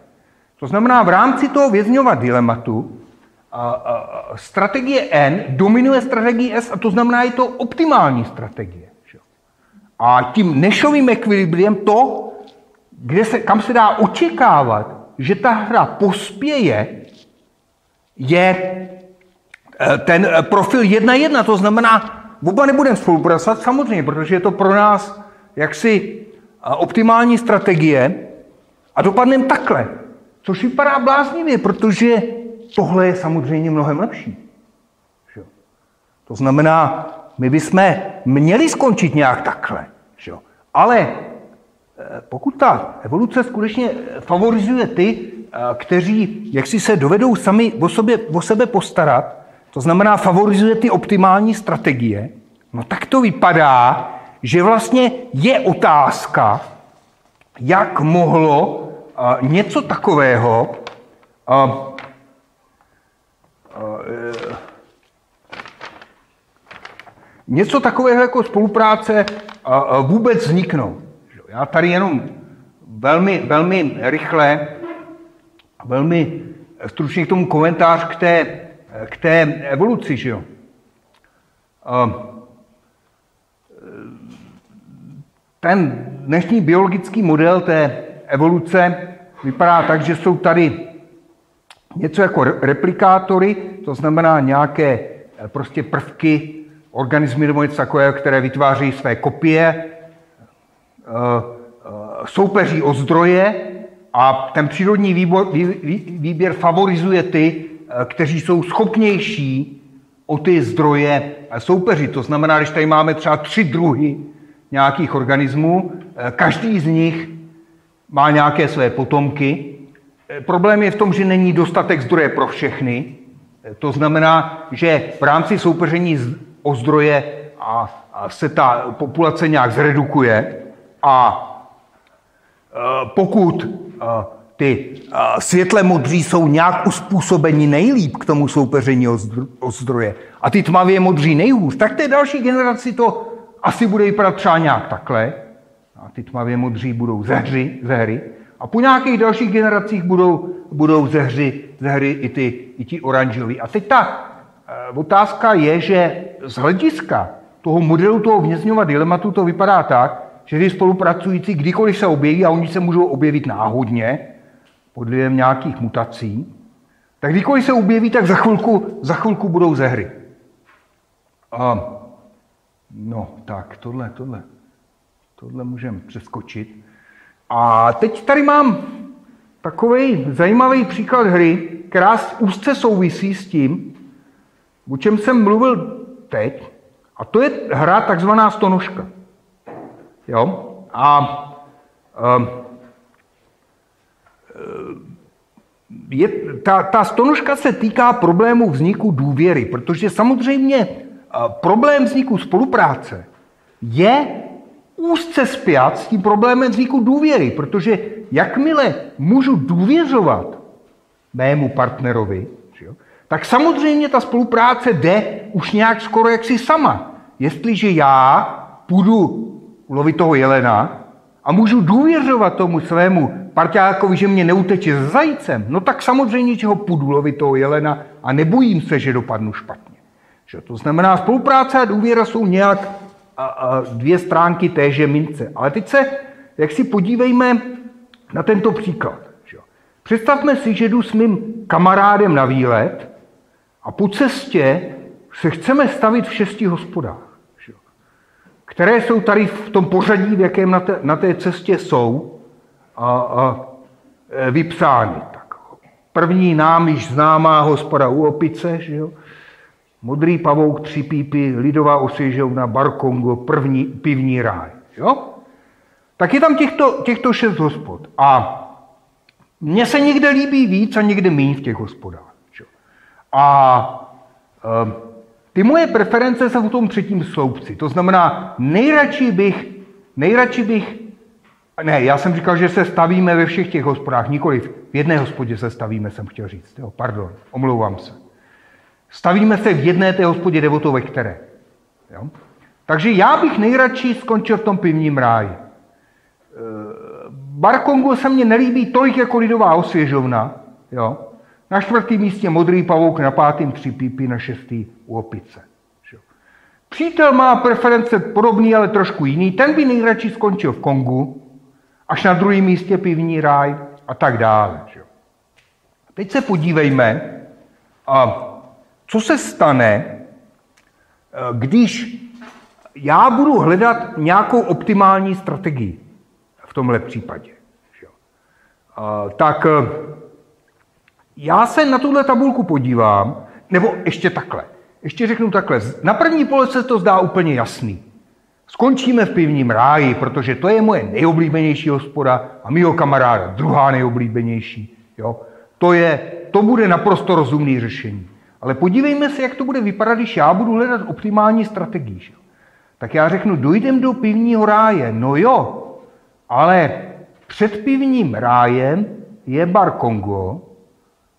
To znamená, v rámci toho vězňova dilematu a, a, strategie N dominuje strategii S a to znamená, je to optimální strategie. A tím nešovým ekvilibriem to, kde se, kam se dá očekávat, že ta hra pospěje, je e, ten e, profil 1-1, to znamená, oba nebudeme spolupracovat, samozřejmě, protože je to pro nás jaksi e, optimální strategie a dopadneme takhle. Což vypadá bláznivě, protože tohle je samozřejmě mnohem lepší. To znamená, my bychom měli skončit nějak takhle. Ale eh, pokud ta evoluce skutečně favorizuje ty, eh, kteří jaksi se dovedou sami o, sobě, o sebe postarat, to znamená favorizuje ty optimální strategie, no tak to vypadá, že vlastně je otázka, jak mohlo něco takového něco takového jako spolupráce vůbec vzniknout. Já tady jenom velmi, velmi rychle, velmi stručně k tomu komentář k té, k té evoluci. Že jo? Ten dnešní biologický model té evoluce vypadá tak, že jsou tady něco jako replikátory, to znamená nějaké eh, prostě prvky, organismy nebo něco takového, které vytváří své kopie, eh, eh, soupeří o zdroje a ten přírodní výbor, výběr favorizuje ty, kteří jsou schopnější o ty zdroje soupeři. To znamená, když tady máme třeba tři druhy nějakých organismů, každý z nich má nějaké své potomky. Eh, problém je v tom, že není dostatek zdroje pro všechny. Eh, to znamená, že v rámci soupeření o zdroje a, a se ta populace nějak zredukuje a eh, pokud ty světle modří jsou nějak uspůsobeni nejlíp k tomu soupeření o zdroje a ty tmavě modří nejhůř, tak té další generaci to asi bude vypadat třeba nějak takhle a ty tmavě modří budou ze, hry, ze hry a po nějakých dalších generacích budou, budou ze, hry, ze hry i, ty, i ti oranžoví. A teď ta e, otázka je, že z hlediska toho modelu toho vězňova dilematu to vypadá tak, že ty spolupracující kdykoliv se objeví, a oni se můžou objevit náhodně, pod vlivem nějakých mutací, tak kdykoliv se objeví, tak za chvilku, za chvilku budou ze hry. A, no, tak, tohle, tohle. Tohle můžeme přeskočit. A teď tady mám takový zajímavý příklad hry, která úzce souvisí s tím, o čem jsem mluvil teď. A to je hra takzvaná stonožka. Jo? A um, je, ta, ta stonožka se týká problému vzniku důvěry, protože samozřejmě problém vzniku spolupráce je úzce spjat s tím problémem vzniku důvěry, protože jakmile můžu důvěřovat mému partnerovi, tak samozřejmě ta spolupráce jde už nějak skoro jaksi sama. Jestliže já půjdu lovit toho jelena a můžu důvěřovat tomu svému parťákovi, že mě neuteče s zajícem, no tak samozřejmě, že ho půjdu lovit toho jelena a nebojím se, že dopadnu špatně. Že to znamená, spolupráce a důvěra jsou nějak a, a dvě stránky téže mince. Ale teď se, jak si podívejme na tento příklad. Představme si, že jdu s mým kamarádem na výlet a po cestě se chceme stavit v šesti hospodách, které jsou tady v tom pořadí, v jakém na té, na té cestě jsou a, a e, vypsány. Tak. První nám již známá hospoda u opice, že jo? Modrý pavouk, tři pípy, lidová osvěžovna, bar Kongo, první, pivní ráj. Jo? Tak je tam těchto, těchto šest hospod. A mně se někde líbí víc a někde méně v těch hospodách. A e, ty moje preference jsou v tom třetím sloupci. To znamená, nejradši bych, nejradši bych, ne, já jsem říkal, že se stavíme ve všech těch hospodách, nikoliv v jedné hospodě se stavíme, jsem chtěl říct. Jo, pardon, omlouvám se. Stavíme se v jedné té hospodě, jde o to, ve které. Jo? Takže já bych nejradši skončil v tom pivním ráji. E, Barkongu se mně nelíbí tolik jako lidová osvěžovna. Jo? Na čtvrtém místě modrý pavouk, na pátém tři pípy, na šestý u opice. Přítel má preference podobný, ale trošku jiný. Ten by nejradši skončil v Kongu, až na druhém místě pivní ráj a tak dále. Teď se podívejme, a co se stane, eh, když já budu hledat nějakou optimální strategii v tomhle případě? Tak eh, já se na tuhle tabulku podívám, nebo ještě takhle. Ještě řeknu takhle. Na první pohled se to zdá úplně jasný. Skončíme v pivním ráji, protože to je moje nejoblíbenější hospoda a mýho kamaráda druhá nejoblíbenější. Jo? To, je, to bude naprosto rozumný řešení. Ale podívejme se, jak to bude vypadat, když já budu hledat optimální strategii. Že? Tak já řeknu, dojdem do pivního ráje. No jo, ale před pivním rájem je bar Kongo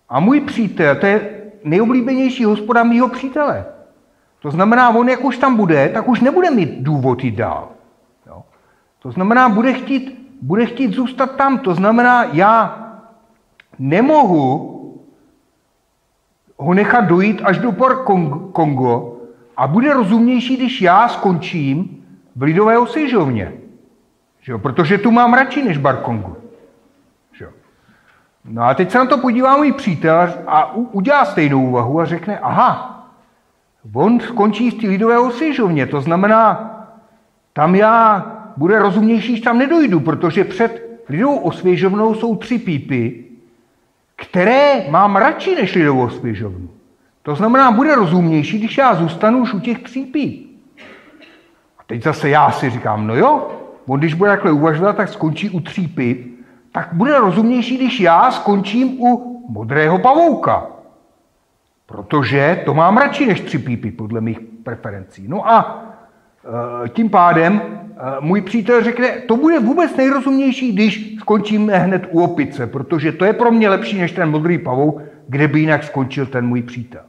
a můj přítel, to je nejoblíbenější hospoda mýho přítele. To znamená, on jak už tam bude, tak už nebude mít důvod jít dál. Jo? To znamená, bude chtít, bude chtít zůstat tam. To znamená, já nemohu ho nechat dojít až do Port Kongo a bude rozumnější, když já skončím v lidové osvěžovně. Že Protože tu mám radši než Bar Kongo. Že No a teď se na to podívá můj přítel a udělá stejnou úvahu a řekne, aha, on skončí v té lidové osvěžovně, to znamená, tam já bude rozumnější, když tam nedojdu, protože před lidovou osvěžovnou jsou tři pípy které mám radši než lidovou svěžovnu. To znamená, bude rozumnější, když já zůstanu už u těch třípí. A teď zase já si říkám, no jo, on když bude takhle uvažovat, tak skončí u třípy, tak bude rozumnější, když já skončím u modrého pavouka. Protože to mám radši než tři pípy, podle mých preferencí. No a e, tím pádem můj přítel řekne, to bude vůbec nejrozumnější, když skončíme hned u opice, protože to je pro mě lepší než ten modrý pavouk, kde by jinak skončil ten můj přítel.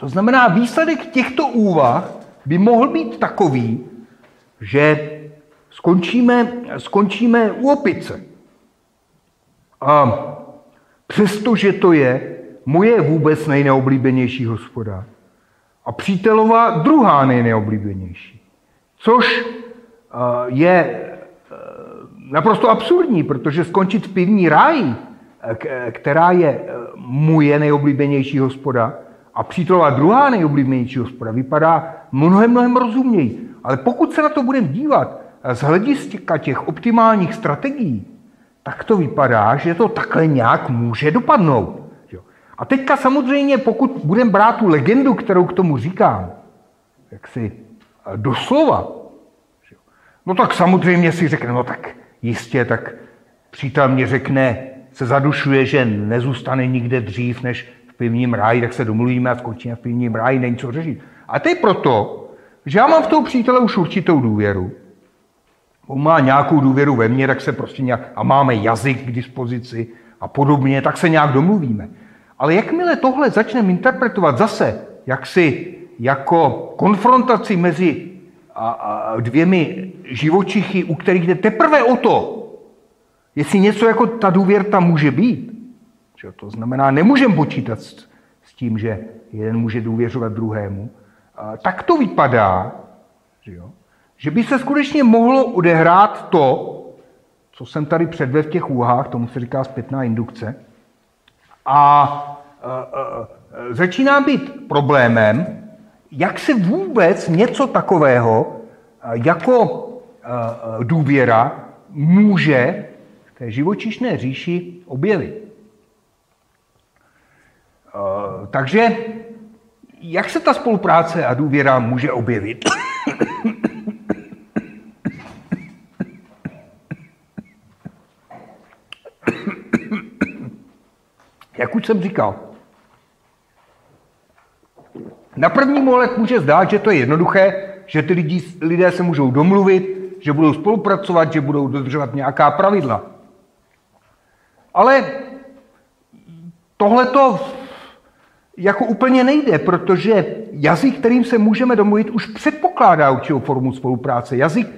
To znamená, výsledek těchto úvah by mohl být takový, že skončíme, skončíme u opice. A přestože to je moje vůbec nejneoblíbenější hospoda a přítelová druhá nejneoblíbenější. Což Eh, je eh, naprosto absurdní, protože skončit v pivní ráji, eh, která je moje nejoblíbenější hospoda, a přítelová druhá nejoblíbenější hospoda vypadá mnohem, mnohem rozumněji. Ale pokud se na to budeme dívat z hlediska těch optimálních strategií, tak to vypadá, že to takhle nějak může dopadnout. A teďka samozřejmě, pokud budeme brát tu legendu, kterou k tomu říkám, jak si doslova, No tak samozřejmě si řekne, no tak jistě, tak přítel mě řekne, se zadušuje, že nezůstane nikde dřív než v pivním ráji, tak se domluvíme a skončíme v pivním ráji, není co řešit. A to je proto, že já mám v toho přítele už určitou důvěru. On má nějakou důvěru ve mně, tak se prostě nějak, a máme jazyk k dispozici a podobně, tak se nějak domluvíme. Ale jakmile tohle začneme interpretovat zase jaksi jako konfrontaci mezi a, a dvěmi živočichy, u kterých jde teprve o to, jestli něco jako ta důvěr tam může být. Že to znamená, nemůžeme počítat s, s tím, že jeden může důvěřovat druhému. A, tak to vypadá, že, jo, že by se skutečně mohlo odehrát to, co jsem tady předvedl v těch úhách, tomu se říká zpětná indukce, a, a, a začíná být problémem, jak se vůbec něco takového jako důvěra může v té živočišné říši objevit. Takže jak se ta spolupráce a důvěra může objevit? Jak už jsem říkal, na první pohled může zdát, že to je jednoduché, že ty lidi, lidé se můžou domluvit, že budou spolupracovat, že budou dodržovat nějaká pravidla. Ale tohle to jako úplně nejde, protože jazyk, kterým se můžeme domluvit, už předpokládá určitou formu spolupráce. Jazyk,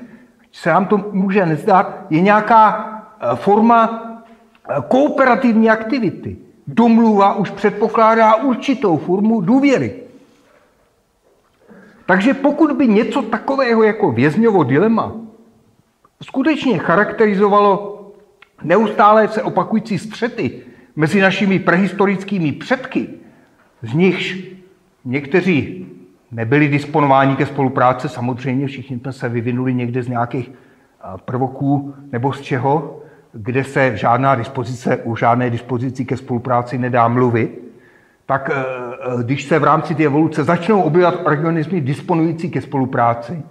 se nám to může nezdát, je nějaká eh, forma eh, kooperativní aktivity. Domluva už předpokládá určitou formu důvěry. Takže pokud by něco takového jako vězňovo dilema skutečně charakterizovalo neustále se opakující střety mezi našimi prehistorickými předky, z nichž někteří nebyli disponováni ke spolupráci, samozřejmě všichni jsme se vyvinuli někde z nějakých prvoků nebo z čeho, kde se žádná dispozice, u žádné dispozici ke spolupráci nedá mluvit, tak eh, eh, když se v rámci té evoluce začnou objevovat organismy disponující ke spolupráci,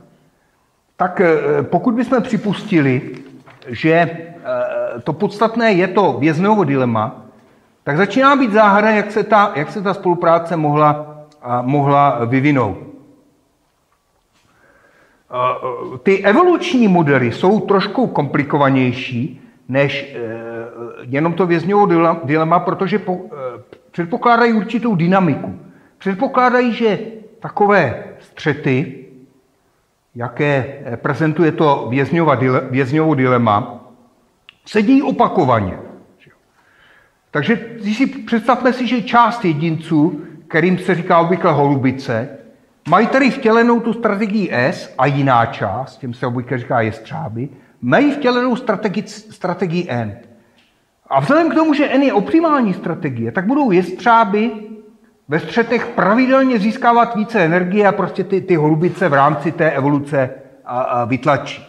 tak eh, pokud bychom připustili, že to podstatné je to vězného dilema, tak začíná být záhada, jak se ta, jak se ta spolupráce mohla, mohla vyvinout. Ty evoluční modely jsou trošku komplikovanější než jenom to vězňovo dilema, protože předpokládají určitou dynamiku. Předpokládají, že takové střety, jaké prezentuje to vězňovo dilema, se dějí opakovaně. Takže si představme si, že část jedinců, kterým se říká obvykle holubice, mají tady vtělenou tu strategii S a jiná část, těm se obvykle říká jestřáby, mají vtělenou strategii, strategii N. A vzhledem k tomu, že N je optimální strategie, tak budou jestřáby ve střetech pravidelně získávat více energie a prostě ty, ty holubice v rámci té evoluce a, a vytlačí.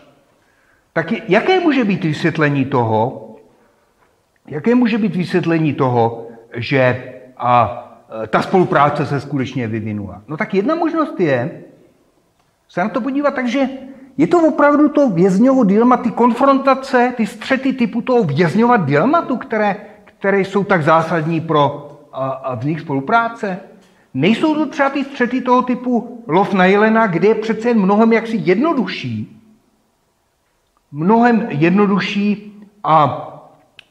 Tak jaké může být vysvětlení toho, jaké může být vysvětlení toho, že a, ta spolupráce se skutečně vyvinula? No tak jedna možnost je se na to podívat tak, že je to opravdu to vězňovo dilema, ty konfrontace, ty střety typu toho vězňova dilematu, které, které jsou tak zásadní pro a, a vznik spolupráce? Nejsou to třeba ty střety toho typu lov na jelena, kde je přece jen mnohem jaksi jednodušší, mnohem jednodušší a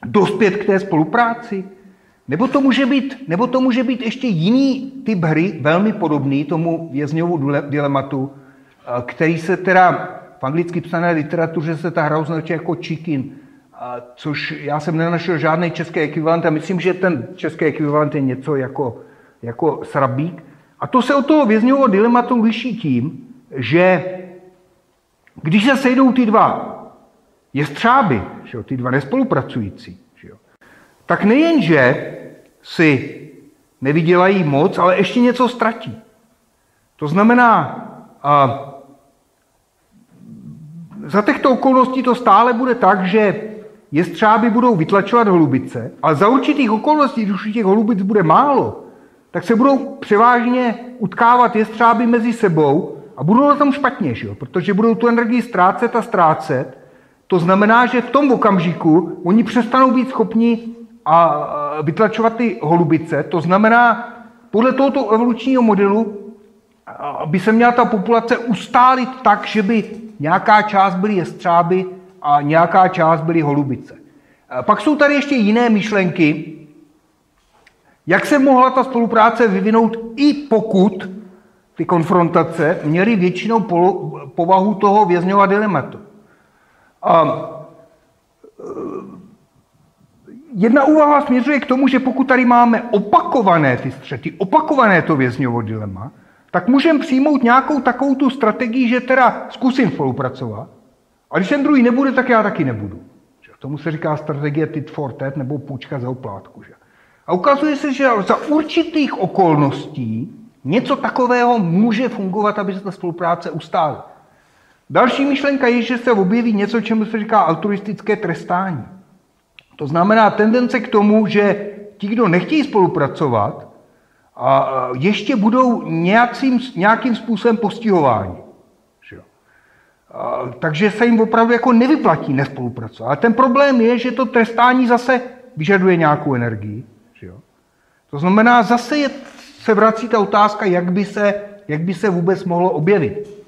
dospět k té spolupráci? Nebo to může být, nebo to může být ještě jiný typ hry, velmi podobný tomu vězňovu dilematu, který se teda v anglicky psané literatuře se ta hra označuje jako chicken, což já jsem nenašel žádný český ekvivalent a myslím, že ten český ekvivalent je něco jako, jako srabík. A to se od toho vězňového dilematu liší tím, že když se sejdou ty dva jestřáby, že jo, ty dva nespolupracující, že jo, tak nejenže si nevydělají moc, ale ještě něco ztratí. To znamená, a za těchto okolností to stále bude tak, že jestřáby budou vytlačovat holubice, ale za určitých okolností, když už těch holubic bude málo, tak se budou převážně utkávat jestřáby mezi sebou a budou na tom špatně, že jo? protože budou tu energii ztrácet a ztrácet. To znamená, že v tom okamžiku oni přestanou být schopni a vytlačovat ty holubice. To znamená, podle tohoto evolučního modelu by se měla ta populace ustálit tak, že by nějaká část byly jestřáby a nějaká část byly holubice. Pak jsou tady ještě jiné myšlenky, Jak se mohla ta spolupráce vyvinout i pokud ty konfrontace měly většinou povahu toho vězňova dilematu. A e, jedna úvaha směřuje k tomu, že pokud tady máme opakované ty střety, opakované to vězňovo dilema, tak můžeme přijmout nějakou takovou tu strategii, že teda zkusím spolupracovat, a když ten druhý nebude, tak já taky nebudu. Tomu se říká strategie tit for tat nebo půjčka za oplátku. Že? A ukazuje se, že za určitých okolností něco takového může fungovat, aby se ta spolupráce ustála. Další myšlenka je, že se objeví něco, čemu se říká altruistické trestání. To znamená tendence k tomu, že ti, kdo nechtějí spolupracovat, a ještě budou nějakým, nějakým způsobem postihováni. Takže se jim opravdu jako nevyplatí nespolupracovat. Ale ten problém je, že to trestání zase vyžaduje nějakou energii. Že jo? To znamená, zase je, se vrací ta otázka, jak by, se, jak by se vůbec mohlo objevit.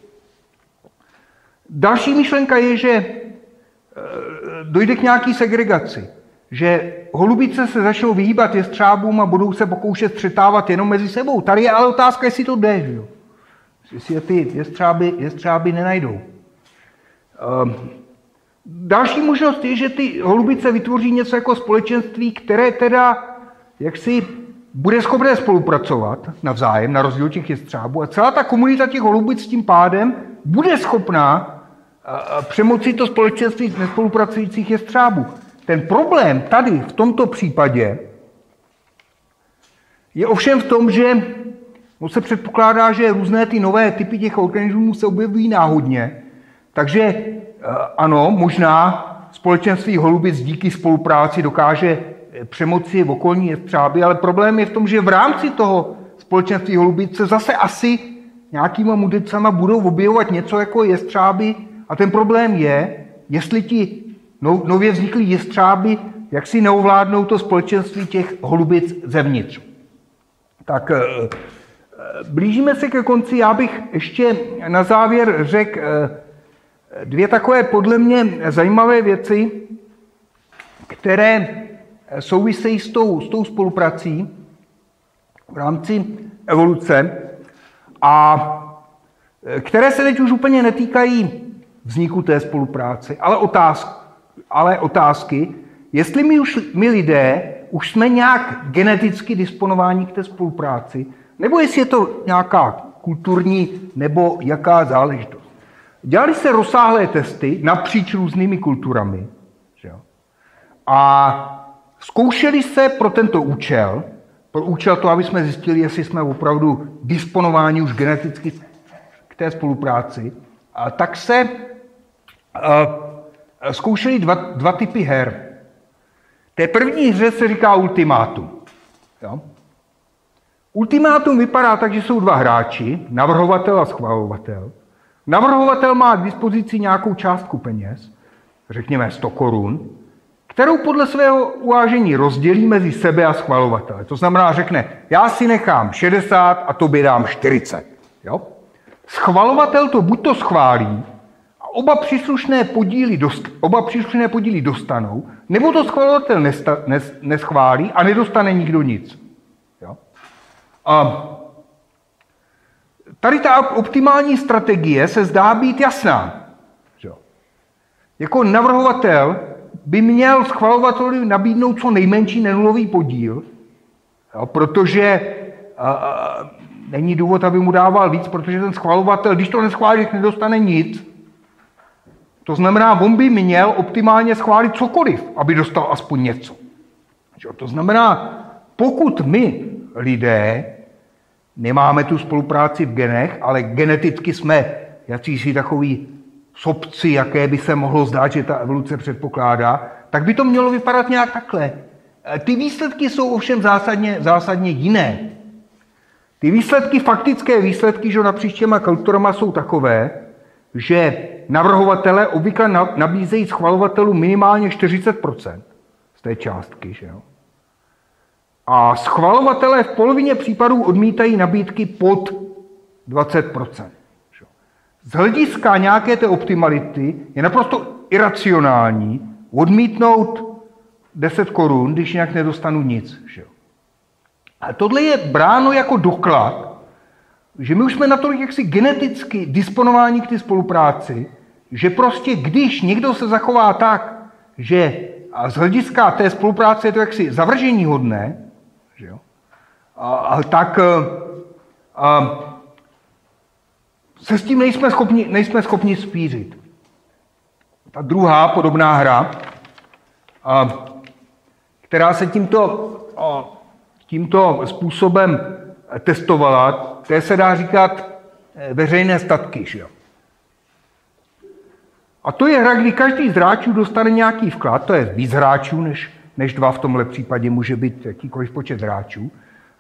Další myšlenka je, že e, dojde k nějaký segregaci. Že holubice se začnou vyhýbat jestřábům a budou se pokoušet střetávat jenom mezi sebou. Tady je ale otázka, jestli to jde. Že jo? Jestli je ty jestřáby, jestřáby nenajdou. Ehm, další možnost je, že ty holubice vytvoří něco jako společenství, které teda jaksi bude schopné spolupracovat navzájem, na rozdíl těch jestřábů. A celá ta komunita těch holubic tím pádem bude schopná přemoci to společenství nespolupracujících jestřábů. Ten problém tady v tomto případě je ovšem v tom, že no se předpokládá, že různé ty nové typy těch organismů se objevují náhodně. Takže eh, ano, možná společenství holubic díky spolupráci dokáže eh, přemoci v okolní jestřáby, ale problém je v tom, že v rámci toho společenství holubic se zase asi nějakýma mudicama budou objevovat něco jako jestřáby a ten problém je, jestli ti nově vzniklí jestřáby jak si neovládnou to společenství těch holubic zevnitř. Tak eh, blížíme se ke konci, já bych ještě na závěr řekl dvě takové podle mě zajímavé věci, které souvisejí s tou, s tou spoluprací v rámci evoluce a které se teď už úplně netýkají vzniku té spolupráce, ale, otázky, ale otázky, jestli my, už, my lidé už jsme nějak geneticky disponováni k té spolupráci, nebo jestli je to nějaká kulturní nebo jaká záležitost. Dělali se rozsáhlé testy napříč různými kulturami že jo? a zkoušeli se pro tento účel, pro účel to, aby jsme zjistili, jestli jsme opravdu disponováni už geneticky k té spolupráci, a tak se a, zkoušeli dva, dva typy her. Té první hře se říká ultimátum. Jo? Ultimátum vypadá tak, že jsou dva hráči, navrhovatel a schvalovatel. Navrhovatel má k dispozici nějakou částku peněz, řekněme 100 korun, kterou podle svého uvážení rozdělí mezi sebe a schvalovatele. To znamená, řekne, já si nechám 60 a tobě dám 40. Jo? Schvalovatel to buď to schválí, oba příslušné podíly, dost, oba příslušné podíly dostanou, nebo to schvalovatel nesta, nes, neschválí a nedostane nikdo nic. Jo? A Tady ta optimální strategie se zdá být jasná. Jako navrhovatel by měl schvalovateli nabídnout co nejmenší nenulový podíl, jo, protože a, a, není důvod, aby mu dával víc, protože ten schvalovatel, když to neschválí, nedostane nic. To znamená, on by měl optimálně schválit cokoliv, aby dostal aspoň něco. To znamená, pokud my, lidé, nemáme tu spolupráci v genech, ale geneticky jsme si takový sobci, jaké by se mohlo zdát, že ta evoluce předpokládá, tak by to mělo vypadat nějak takhle. E, ty výsledky jsou ovšem zásadně, zásadně jiné. Ty výsledky, faktické výsledky, že napříč těma kulturama jsou takové, že navrhovatele obvykle nabízejí schvalovatelů minimálně 40% z té částky. Že jo? A schvalovatelé v polovině případů odmítají nabídky pod 20% Z hlediska nějaké té optimality je naprosto iracionální odmítnout 10 korun, když jinak nedostanu nic. Že? A tohle je bráno jako doklad, že my už jsme natolik jaksi geneticky disponováni k té spolupráci, že prostě když někdo se zachová tak, že z hlediska té spolupráce je to jaksi zavržení hodné, že jo, a, a tak a, se s tím nejsme schopni, nejsme schopni spířit. Ta druhá podobná hra, a, která se tímto, a, tímto způsobem testovala, té se dá říkat eh, veřejné statky. Že jo? A to je hra, kdy každý z hráčů dostane nějaký vklad, to je víc hráčů než, než dva, v tomhle případě může být jakýkoliv počet hráčů.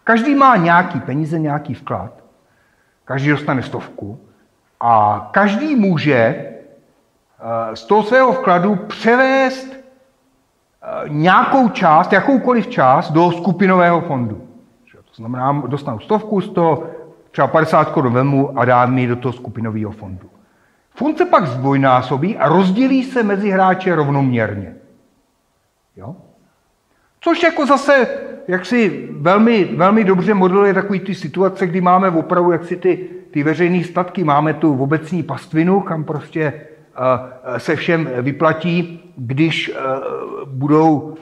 Každý má nějaký peníze, nějaký vklad, každý dostane stovku a každý může eh, z toho svého vkladu převést eh, nějakou část, jakoukoliv část do skupinového fondu. To znamená, dostanu stovku, z toho třeba 50 korun vemu a dám mi do toho skupinového fondu. Fond se pak zdvojnásobí a rozdělí se mezi hráče rovnoměrně. Jo? Což jako zase jak si velmi, velmi dobře modeluje takový ty situace, kdy máme opravdu jak si ty, ty veřejné statky, máme tu obecní pastvinu, kam prostě uh, se všem vyplatí, když uh, budou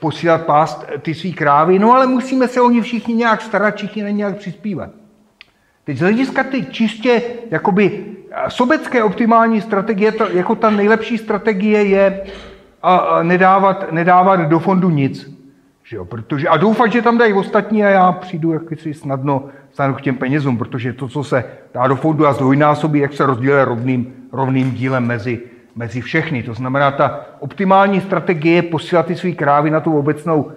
posílat pást ty svý krávy, no ale musíme se o ně všichni nějak starat, všichni na nějak přispívat. Teď z hlediska ty čistě jakoby sobecké optimální strategie, to, jako ta nejlepší strategie je a, a nedávat, nedávat do fondu nic. Že jo? Protože, a doufat, že tam dají ostatní a já přijdu jak si snadno, snadno k těm penězům, protože to, co se dá do fondu a zdvojnásobí, jak se rozdělí rovným, rovným dílem mezi, mezi všechny. To znamená, ta optimální strategie je posílat ty svý krávy na tu obecnou,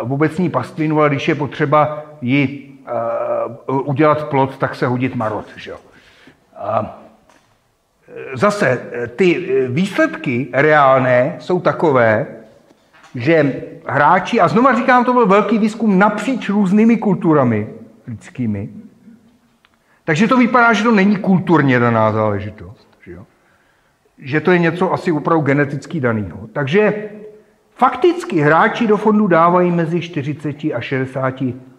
obecní pastvinu, ale když je potřeba ji uh, udělat plot, tak se hodit marot. Že jo? Uh, zase ty výsledky reálné jsou takové, že hráči, a znova říkám, to byl velký výzkum napříč různými kulturami lidskými, takže to vypadá, že to není kulturně daná záležitost. Že, jo? že to je něco asi opravdu geneticky daného. Takže fakticky hráči do fondu dávají mezi 40 a 60 procenty.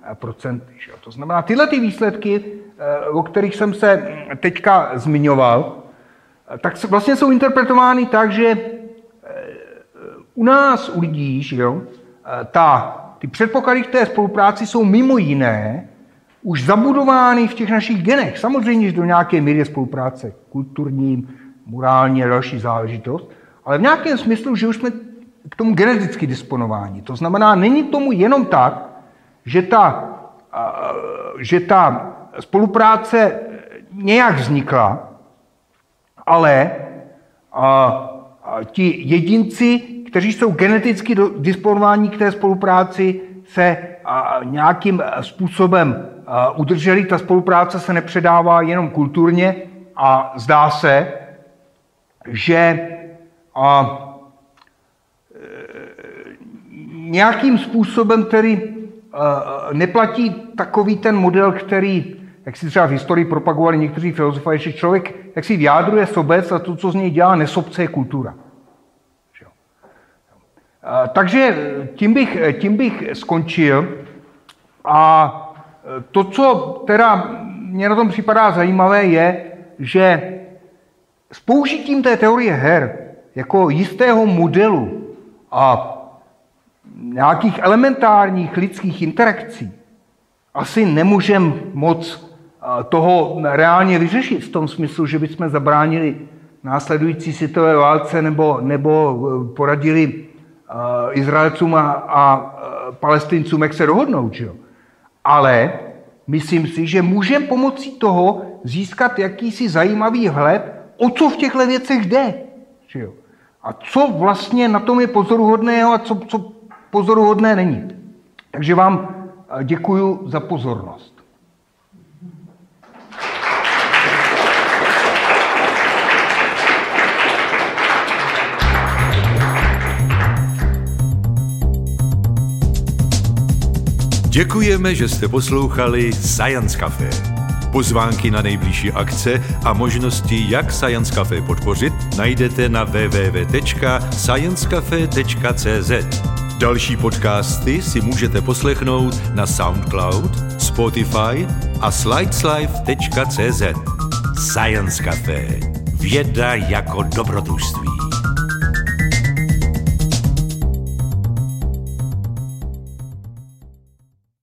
Že? To znamená, tyhle ty výsledky, eh, o kterých jsem se teďka zmiňoval, tak vlastně jsou interpretovány tak, že eh, u nás, u lidí, že jo, eh, ta, ty předpoklady k té spolupráci jsou mimo jiné už zabudovány v těch našich genech. Samozřejmě, že do nějaké míry spolupráce kulturní, morální a další záležitost, ale v nějakém smyslu, že už jsme k tomu geneticky disponováni. To znamená, není tomu jenom tak, že ta, že ta spolupráce nějak vznikla, ale ti jedinci, kteří jsou geneticky disponováni k té spolupráci, se nějakým způsobem udrželi. Ta spolupráce se nepředává jenom kulturně a zdá se, že e, nějakým způsobem, který neplatí takový ten model, který, jak si třeba v historii propagovali někteří filozofové, že člověk jak si vyjádruje sobec a to, co z něj dělá nesobce, je kultura. Takže tím bych, tím bych skončil. A to, co teda mě na tom připadá zajímavé, je, že s použitím té teorie her jako jistého modelu a nějakých elementárních lidských interakcí asi nemůžeme moc toho reálně vyřešit v tom smyslu, že bychom zabránili následující světové válce nebo, nebo e, poradili uh, Izraelcům a, a Palestincům, jak se dohodnout. Že? Ale myslím si, že můžeme pomocí toho získat jakýsi zajímavý vhled, o co v těchto věcech jde. Že? A co vlastně na tom je pozoruhodného a co, co pozoruhodné není. Takže vám děkuji za pozornost. Děkujeme, že jste poslouchali Science Café. Pozvánky na nejbližší akce a možnosti, jak Science Café podpořit, najdete na www.sciencecafe.cz. Další podcasty si můžete poslechnout na SoundCloud, Spotify a slideslife.cz. Science Café. Věda jako dobrodružství.